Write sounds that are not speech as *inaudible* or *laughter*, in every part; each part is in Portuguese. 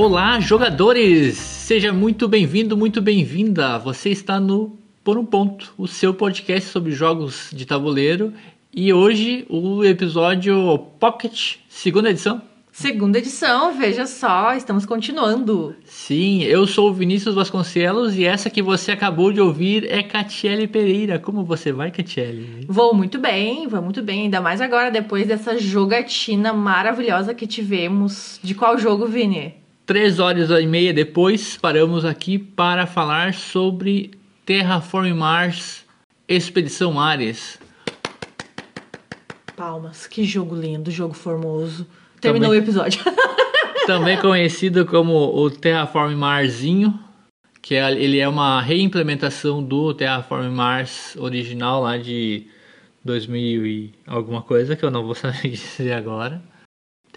Olá, jogadores! Seja muito bem-vindo, muito bem-vinda. Você está no Por um Ponto, o seu podcast sobre jogos de tabuleiro. E hoje o episódio Pocket, segunda edição. Segunda edição, veja só, estamos continuando. Sim, eu sou o Vinícius Vasconcelos e essa que você acabou de ouvir é Catiele Pereira. Como você vai, Catiele? Vou muito bem, vou muito bem, ainda mais agora depois dessa jogatina maravilhosa que tivemos. De qual jogo, Vini? Três horas e meia depois, paramos aqui para falar sobre Terraform Mars Expedição Ares. Palmas, que jogo lindo, jogo formoso. Terminou Também. o episódio. *laughs* Também conhecido como o Terraform Marzinho, que é, ele é uma reimplementação do Terraform Mars original lá de 2000 e alguma coisa, que eu não vou saber *laughs* dizer agora.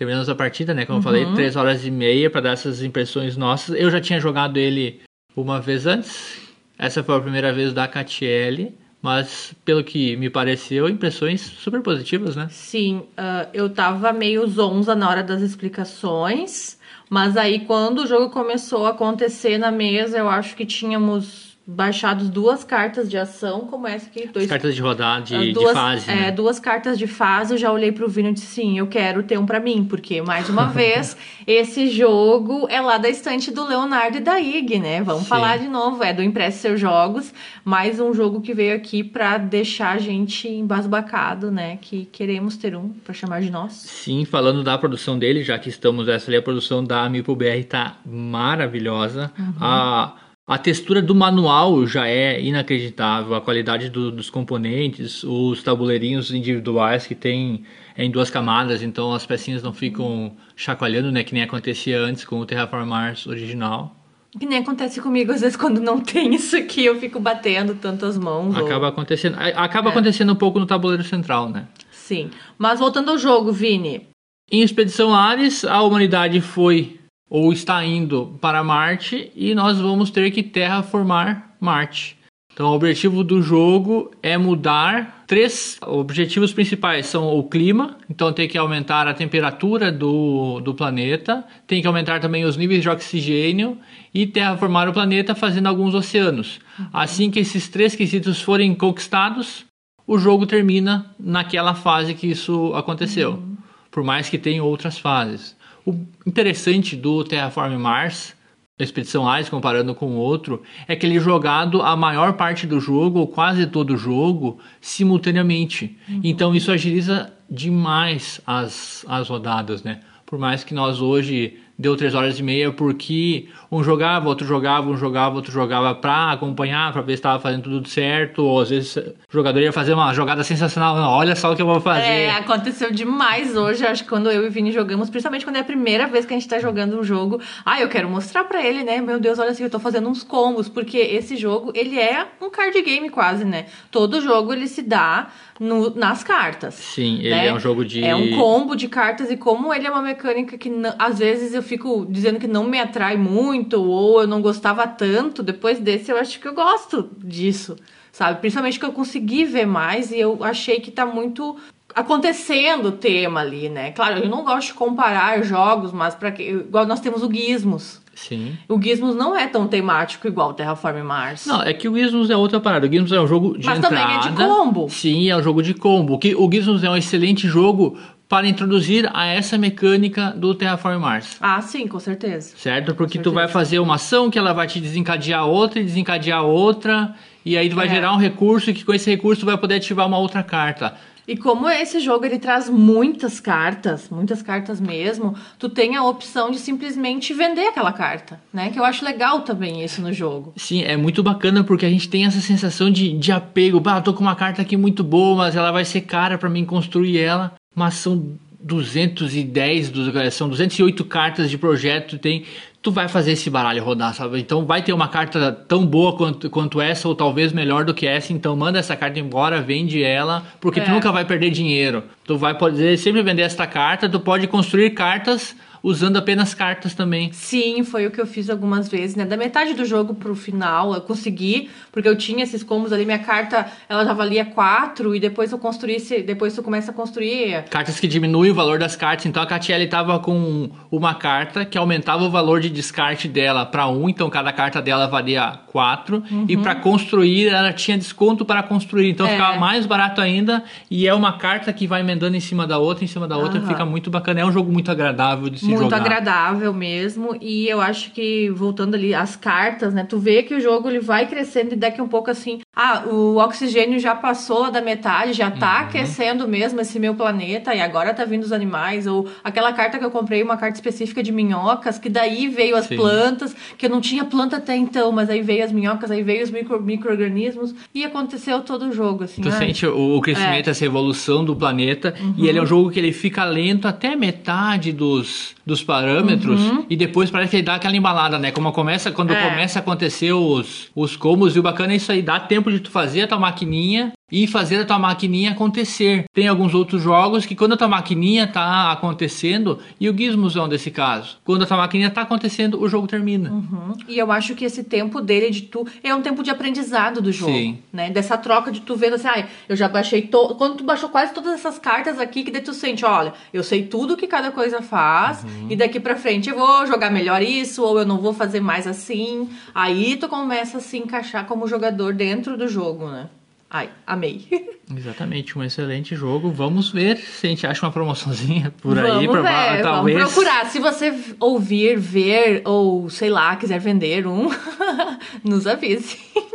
Terminamos a partida, né? Como eu falei, 3 horas e meia para dar essas impressões nossas. Eu já tinha jogado ele uma vez antes. Essa foi a primeira vez da Catiele. Mas, pelo que me pareceu, impressões super positivas, né? Sim, ah, eu tava meio zonza na hora das explicações, mas aí quando o jogo começou a acontecer na mesa, eu acho que tínhamos baixado duas cartas de ação, como essa aqui, dois Cartas de rodada, de, As de duas, fase, é, né? duas cartas de fase, eu já olhei pro Vini e disse sim, eu quero ter um pra mim, porque, mais uma *laughs* vez, esse jogo é lá da estante do Leonardo e da Ig, né? Vamos Sim. falar de novo, é do Impresse Seus Jogos, mais um jogo que veio aqui pra deixar a gente embasbacado, né? Que queremos ter um pra chamar de nós. Sim, falando da produção dele, já que estamos, essa ali, a produção da Amiibo BR tá maravilhosa. A, a textura do manual já é inacreditável, a qualidade do- dos componentes, os tabuleirinhos individuais que tem em duas camadas, então as pecinhas não ficam chacoalhando, né, que nem acontecia antes com o Terraform Mars original. Que nem acontece comigo, às vezes, quando não tem *laughs* isso aqui, eu fico batendo tantas mãos. ou- Acaba acontecendo, a- acaba É. acontecendo um pouco no tabuleiro central, né? Sim. Mas voltando ao jogo, Vini. Em Expedição Ares, a humanidade foi ou está indo para Marte e nós vamos ter que terraformar Marte. Então, o objetivo do jogo é mudar três objetivos principais: são o clima, então tem que aumentar a temperatura do, do planeta, tem que aumentar também os níveis de oxigênio e terraformar o planeta fazendo alguns oceanos. Assim que esses três quesitos forem conquistados, o jogo termina naquela fase que isso aconteceu. Por mais que tenha outras fases. O interessante do Terraform Mars, a Expedição Ares, comparando com o outro, é que ele é jogado a maior parte do jogo, ou quase todo o jogo, simultaneamente. Então isso agiliza demais as, as rodadas, né? Por mais que nós hoje deu três horas e meia porque um jogava, outro jogava, um jogava, outro jogava pra acompanhar, pra ver se estava fazendo tudo certo, ou às vezes o jogador ia fazer uma jogada sensacional, não, olha só o que eu vou fazer. É, aconteceu demais hoje, acho que quando eu e o Vini jogamos, principalmente quando é a primeira vez que a gente tá jogando um jogo. Ah, eu quero mostrar pra ele, né? Meu Deus, olha assim, eu tô fazendo uns combos, porque esse jogo, ele é um card game quase, né? Todo jogo ele se dá no- nas cartas. Sim, ele né? é um jogo de. É um combo de cartas e como ele é uma mecânica que às vezes eu fico dizendo que não me atrai muito ou eu não gostava tanto, depois desse eu acho que eu gosto disso, sabe? Principalmente que eu consegui ver mais e eu achei que tá muito acontecendo o tema ali, né? Claro, eu não gosto de comparar jogos, mas para que igual nós temos o Gizmos. Sim. O Gizmos não é tão temático igual Terraform Mars. Não, é que o Gizmos é outra parada. O Gizmos é um jogo de Mas entrada. também é de combo. Sim, é um jogo de combo. Que o Gizmos é um excelente jogo para introduzir a essa mecânica do Terraform Mars. Ah, sim, com certeza. Certo? Porque Com tu vai certeza. fazer uma ação que ela vai te desencadear outra e desencadear outra. E aí tu vai É. gerar um recurso que com esse recurso tu vai poder ativar uma outra carta. E como esse jogo ele traz muitas cartas, muitas cartas mesmo, tu tem a opção de simplesmente vender aquela carta, né? Que eu acho legal também isso no jogo. Sim, é muito bacana porque a gente tem essa sensação de, de apego. Bah, tô com uma carta aqui muito boa, mas ela vai ser cara pra mim construir ela. Mas são 210, do- são 208 cartas de projeto, tem. Tu vai fazer esse baralho rodar, sabe? Então vai ter uma carta tão boa quanto, quanto essa, ou talvez melhor do que essa. Então manda essa carta embora, vende ela, porque tu É. nunca vai perder dinheiro. Tu vai poder sempre vender esta carta, tu pode construir cartas usando apenas cartas também. Sim, foi o que eu fiz algumas vezes, né? Da metade do jogo pro final eu consegui, porque eu tinha esses combos ali, minha carta ela já valia 4 e depois eu construí, depois tu começa a construir. Cartas que diminuem o valor das cartas, então a Catiele tava com uma carta que aumentava o valor de descarte dela para 1, um, então cada carta dela valia 4, uhum. e para construir ela tinha desconto para construir, então é. ficava mais barato ainda, e é uma carta que vai emendando em cima da outra, em cima da outra, uhum. fica muito bacana. É um jogo muito agradável de se muito jogar. Agradável mesmo, e eu acho que, voltando ali, as cartas, né, tu vê que o jogo ele vai crescendo e daqui um pouco assim, ah, o oxigênio já passou da metade, já tá uhum. aquecendo mesmo esse meu planeta, e agora tá vindo os animais, ou aquela carta que eu comprei, uma carta específica de minhocas, que daí veio as Sim. plantas, que eu não tinha planta até então, mas aí veio as minhocas, aí veio os micro, micro-organismos, e aconteceu todo o jogo, assim. Tu né? sente o, o crescimento, é. essa evolução do planeta, uhum. e ele é um jogo que ele fica lento até metade dos, dos parâmetros, uhum. e depois parece que ele dá aquela embalada, né? Como começa, quando é. começa a acontecer os, os combos, e o bacana é isso aí, dá tempo de tu fazer a tua maquininha e fazer a tua maquininha acontecer. Tem alguns outros jogos que quando a tua maquininha tá acontecendo, e o Gizmos é um desse caso, quando a tua maquininha tá acontecendo, o jogo termina. Uhum. E eu acho que esse tempo dele de tu é um tempo de aprendizado do jogo, Sim. né? Dessa troca de tu vendo assim, ai, eu já baixei to... quando tu baixou quase todas essas cartas aqui que daí tu sente, olha, eu sei tudo que cada coisa faz uhum. e daqui para frente eu vou jogar melhor isso ou eu não vou fazer mais assim. Aí tu começa a se encaixar como jogador dentro do jogo, né? Ai, amei. *laughs* Exatamente, um excelente jogo. Vamos ver se a gente acha uma promoçãozinha por vamos aí. Ver, talvez. Vamos procurar. Se você ouvir, ver ou, sei lá, quiser vender um, *laughs* nos avise. *laughs*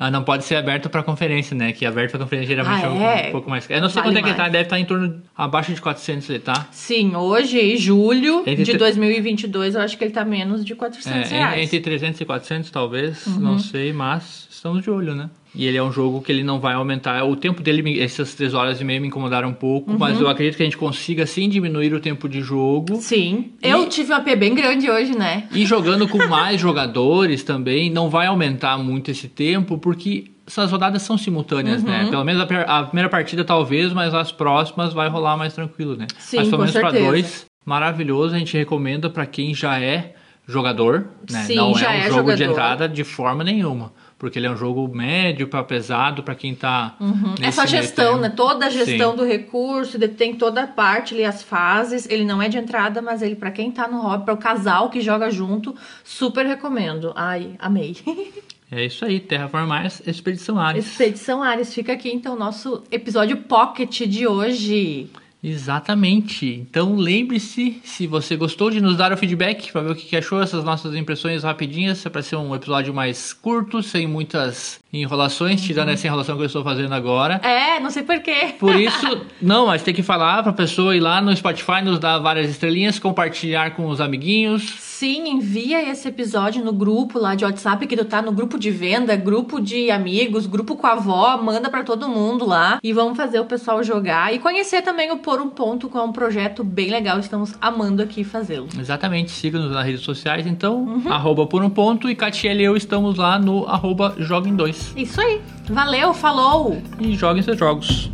Ah, não pode ser aberto para conferência, né? Que aberto para conferência geralmente ah, é? um, um, pouco mais. Eu não sei vale quanto é que tá, deve estar tá em torno abaixo de 400 ele tá. Sim, hoje, julho entre de 2022, eu acho que ele tá menos de 400 é, reais. Entre 300 e 400 talvez, uhum. não sei, mas estamos de olho, né? E ele é um jogo que ele não vai aumentar. O tempo dele, essas três horas e meia me incomodaram um pouco, uhum. mas eu acredito que a gente consiga sim diminuir o tempo de jogo. Sim. E... Eu tive um AP bem grande hoje, né? E jogando com mais *laughs* jogadores também, não vai aumentar muito esse tempo, porque essas rodadas são simultâneas, né? uhum. né? Pelo menos a, primeira partida talvez, mas as próximas vai rolar mais tranquilo, né? Sim, mas pelo menos para dois, maravilhoso. A gente recomenda para quem já é jogador, né? Sim, não é um é jogo jogador. de entrada de forma nenhuma porque ele é um jogo médio para pesado para quem tá uhum. essa gestão né toda a gestão Sim. do recurso ele tem toda a parte ali as fases ele não é de entrada mas ele para quem tá no hobby para o casal que joga junto super recomendo ai amei *laughs* É isso aí, Terraformars Expedição Ares. Expedição Ares. Fica aqui então o nosso episódio pocket de hoje. Exatamente. Então lembre-se, se você gostou de nos dar o feedback para ver o que achou essas nossas impressões rapidinhas, para ser um episódio mais curto, sem muitas enrolações, tirando uhum. essa enrolação que eu estou fazendo agora. É, não sei porquê. Por *laughs* isso, não, mas tem que falar para a pessoa ir lá no Spotify, nos dar várias estrelinhas, compartilhar com os amiguinhos Sim, envia esse episódio no grupo lá de WhatsApp que tu tá no grupo de venda, grupo de amigos, grupo com a avó, manda para todo mundo lá e vamos fazer o pessoal jogar e conhecer também o Por um Ponto, que é um projeto bem legal, estamos amando aqui fazê-lo. Exatamente, siga-nos nas redes sociais, então, uhum. arroba Por um Ponto e Catiele e eu estamos lá no arroba Joguem 2. Isso aí, valeu, falou! E joguem seus jogos.